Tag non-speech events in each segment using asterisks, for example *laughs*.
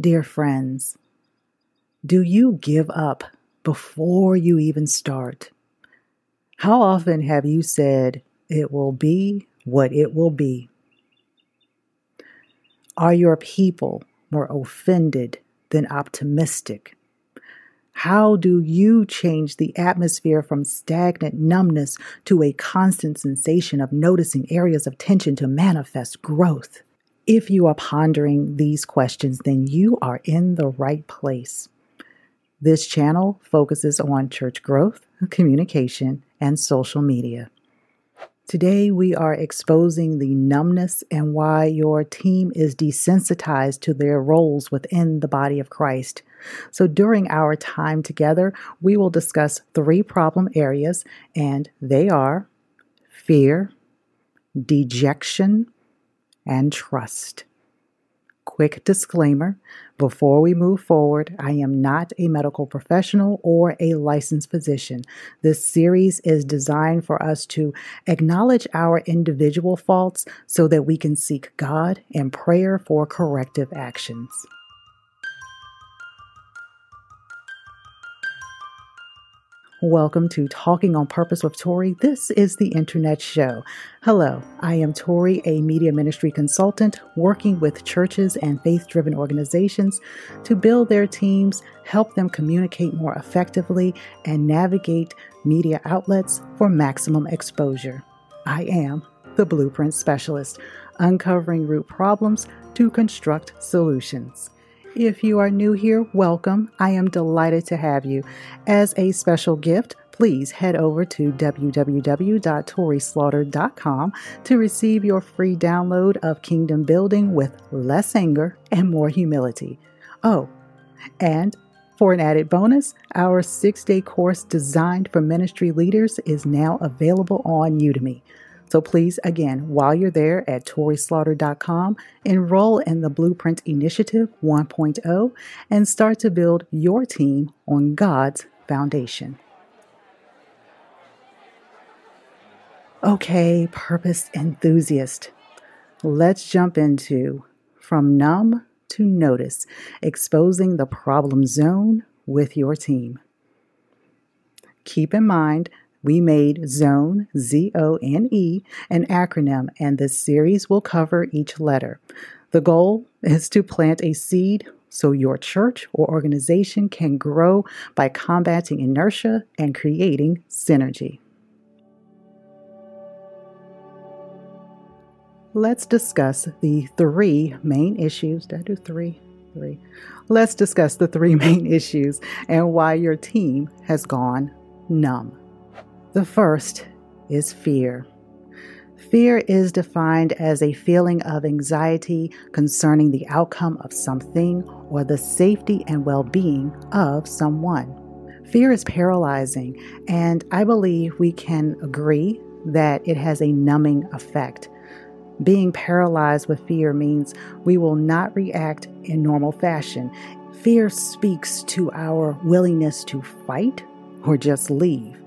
Dear friends, do you give up before you even start? How often have you said, It will be what it will be? Are your people more offended than optimistic? How do you change the atmosphere from stagnant numbness to a constant sensation of noticing areas of tension to manifest growth? If you are pondering these questions, then you are in the right place. This channel focuses on church growth, communication, and social media. Today, we are exposing the numbness and why your team is desensitized to their roles within the body of Christ. So, during our time together, we will discuss three problem areas, and they are fear, dejection, and trust. Quick disclaimer before we move forward, I am not a medical professional or a licensed physician. This series is designed for us to acknowledge our individual faults so that we can seek God in prayer for corrective actions. Welcome to Talking on Purpose with Tori. This is the Internet Show. Hello, I am Tori, a media ministry consultant working with churches and faith driven organizations to build their teams, help them communicate more effectively, and navigate media outlets for maximum exposure. I am the Blueprint Specialist, uncovering root problems to construct solutions. If you are new here, welcome. I am delighted to have you. As a special gift, please head over to www.torislaughter.com to receive your free download of Kingdom Building with less anger and more humility. Oh, and for an added bonus, our six day course designed for ministry leaders is now available on Udemy. So please, again, while you're there at torislaughter.com, enroll in the Blueprint Initiative 1.0 and start to build your team on God's foundation. Okay, purpose enthusiast, let's jump into From Numb to Notice, exposing the problem zone with your team. Keep in mind we made Zone, Z O N E, an acronym, and this series will cover each letter. The goal is to plant a seed so your church or organization can grow by combating inertia and creating synergy. Let's discuss the three main issues. Did I do three? Three. Let's discuss the three *laughs* main issues and why your team has gone numb. The first is fear. Fear is defined as a feeling of anxiety concerning the outcome of something or the safety and well being of someone. Fear is paralyzing, and I believe we can agree that it has a numbing effect. Being paralyzed with fear means we will not react in normal fashion. Fear speaks to our willingness to fight or just leave.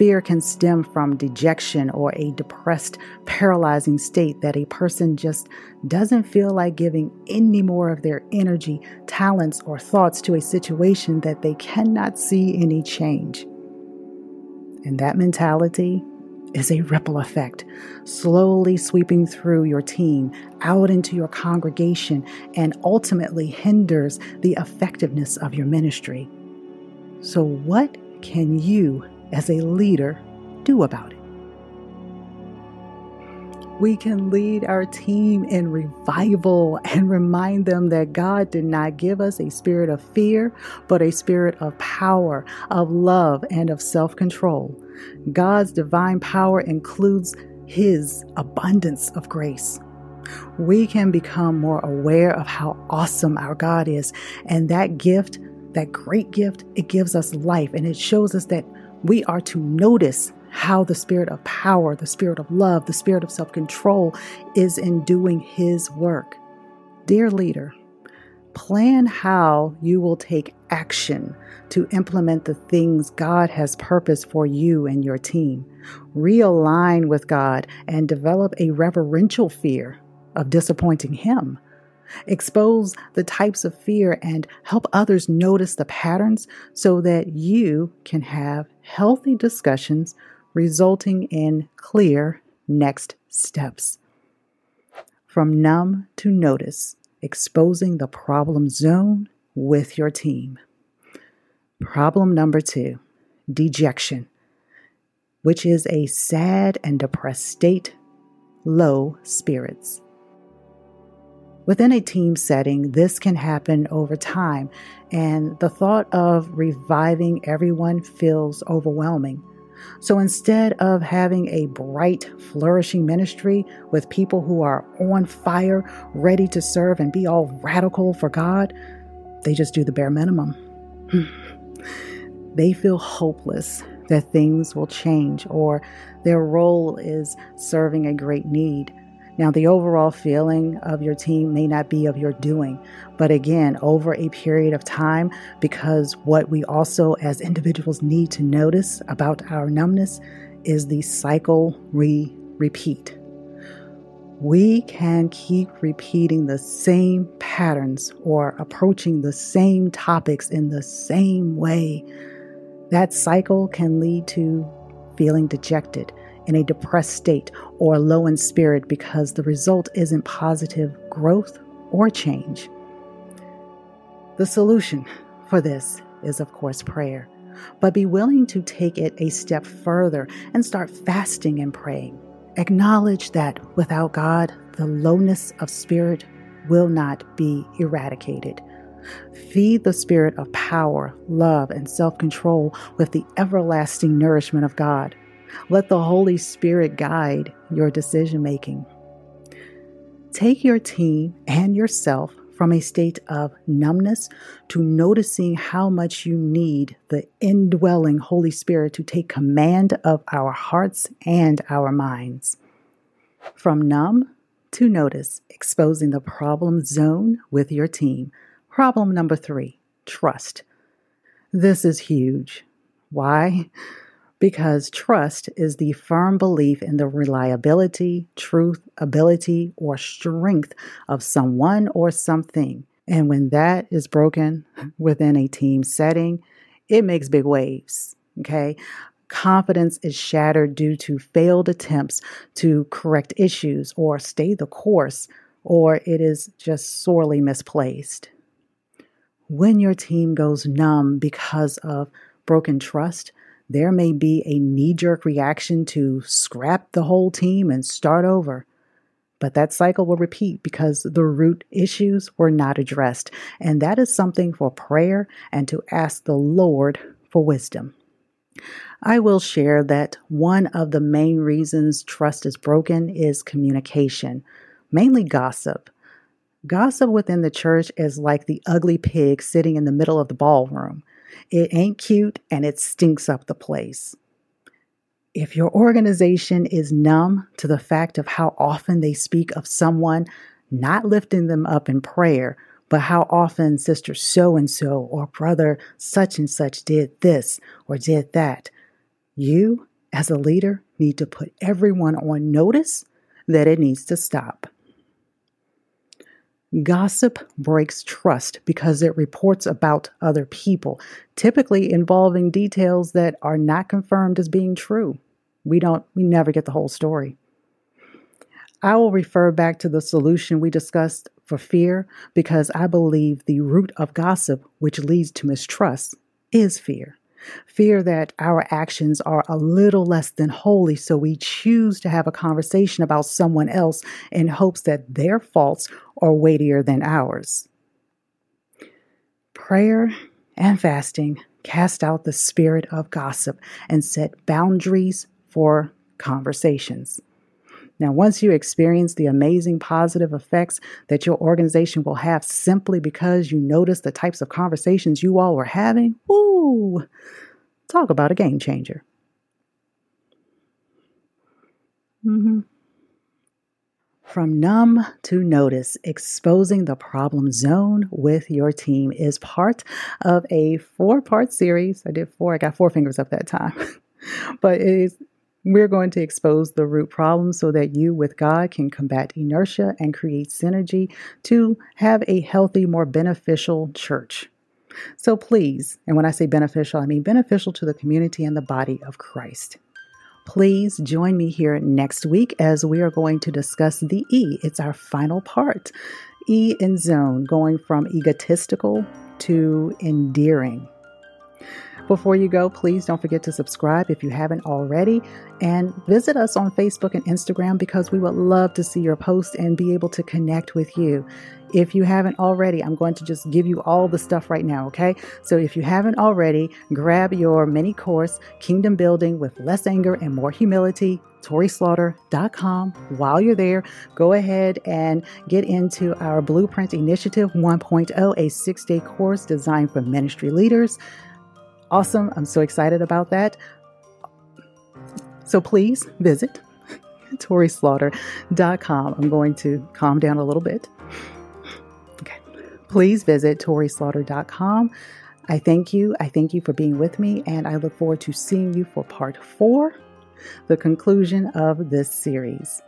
Fear can stem from dejection or a depressed, paralyzing state that a person just doesn't feel like giving any more of their energy, talents, or thoughts to a situation that they cannot see any change. And that mentality is a ripple effect, slowly sweeping through your team, out into your congregation, and ultimately hinders the effectiveness of your ministry. So, what can you as a leader do about it? We can lead our team in revival and remind them that God did not give us a spirit of fear, but a spirit of power, of love, and of self control. God's divine power includes His abundance of grace. We can become more aware of how awesome our God is, and that gift, that great gift, it gives us life and it shows us that we are to notice how the spirit of power, the spirit of love, the spirit of self control is in doing His work. Dear leader, plan how you will take action to implement the things God has purposed for you and your team. Realign with God and develop a reverential fear of disappointing Him. Expose the types of fear and help others notice the patterns so that you can have healthy discussions resulting in clear next steps. From numb to notice, exposing the problem zone with your team. Problem number two dejection, which is a sad and depressed state, low spirits. Within a team setting, this can happen over time, and the thought of reviving everyone feels overwhelming. So instead of having a bright, flourishing ministry with people who are on fire, ready to serve and be all radical for God, they just do the bare minimum. *sighs* they feel hopeless that things will change or their role is serving a great need. Now, the overall feeling of your team may not be of your doing, but again, over a period of time, because what we also as individuals need to notice about our numbness is the cycle we repeat. We can keep repeating the same patterns or approaching the same topics in the same way. That cycle can lead to feeling dejected in a depressed state or low in spirit because the result isn't positive growth or change. The solution for this is, of course, prayer, but be willing to take it a step further and start fasting and praying. Acknowledge that without God, the lowness of spirit will not be eradicated. Feed the spirit of power, love, and self control with the everlasting nourishment of God. Let the Holy Spirit guide your decision making. Take your team and yourself from a state of numbness to noticing how much you need the indwelling Holy Spirit to take command of our hearts and our minds. From numb to notice, exposing the problem zone with your team. Problem number three trust. This is huge. Why? Because trust is the firm belief in the reliability, truth, ability, or strength of someone or something. And when that is broken *laughs* within a team setting, it makes big waves. Okay. Confidence is shattered due to failed attempts to correct issues or stay the course, or it is just sorely misplaced. When your team goes numb because of broken trust, there may be a knee jerk reaction to scrap the whole team and start over. But that cycle will repeat because the root issues were not addressed. And that is something for prayer and to ask the Lord for wisdom. I will share that one of the main reasons trust is broken is communication, mainly gossip. Gossip within the church is like the ugly pig sitting in the middle of the ballroom. It ain't cute and it stinks up the place. If your organization is numb to the fact of how often they speak of someone, not lifting them up in prayer, but how often sister so and so or brother such and such did this or did that, you, as a leader, need to put everyone on notice that it needs to stop. Gossip breaks trust because it reports about other people, typically involving details that are not confirmed as being true. We don't we never get the whole story. I will refer back to the solution we discussed for fear because I believe the root of gossip which leads to mistrust is fear. Fear that our actions are a little less than holy, so we choose to have a conversation about someone else in hopes that their faults are weightier than ours. Prayer and fasting cast out the spirit of gossip and set boundaries for conversations. Now, once you experience the amazing positive effects that your organization will have simply because you notice the types of conversations you all were having, woo, talk about a game changer. Mm-hmm. From numb to notice, exposing the problem zone with your team is part of a four part series. I did four, I got four fingers up that time. *laughs* but it is We're going to expose the root problem so that you, with God, can combat inertia and create synergy to have a healthy, more beneficial church. So please, and when I say beneficial, I mean beneficial to the community and the body of Christ. Please join me here next week as we are going to discuss the E. It's our final part. E in zone, going from egotistical to endearing. Before you go, please don't forget to subscribe if you haven't already and visit us on Facebook and Instagram because we would love to see your posts and be able to connect with you. If you haven't already, I'm going to just give you all the stuff right now, okay? So if you haven't already, grab your mini course, Kingdom Building with Less Anger and More Humility, ToriSlaughter.com. While you're there, go ahead and get into our Blueprint Initiative 1.0, a six day course designed for ministry leaders. Awesome. I'm so excited about that. So please visit *laughs* ToriSlaughter.com. I'm going to calm down a little bit Okay. please visit ToriSlaughter.com. I thank you. I thank you for being with me, and I look forward to seeing you for part four, the conclusion of this series.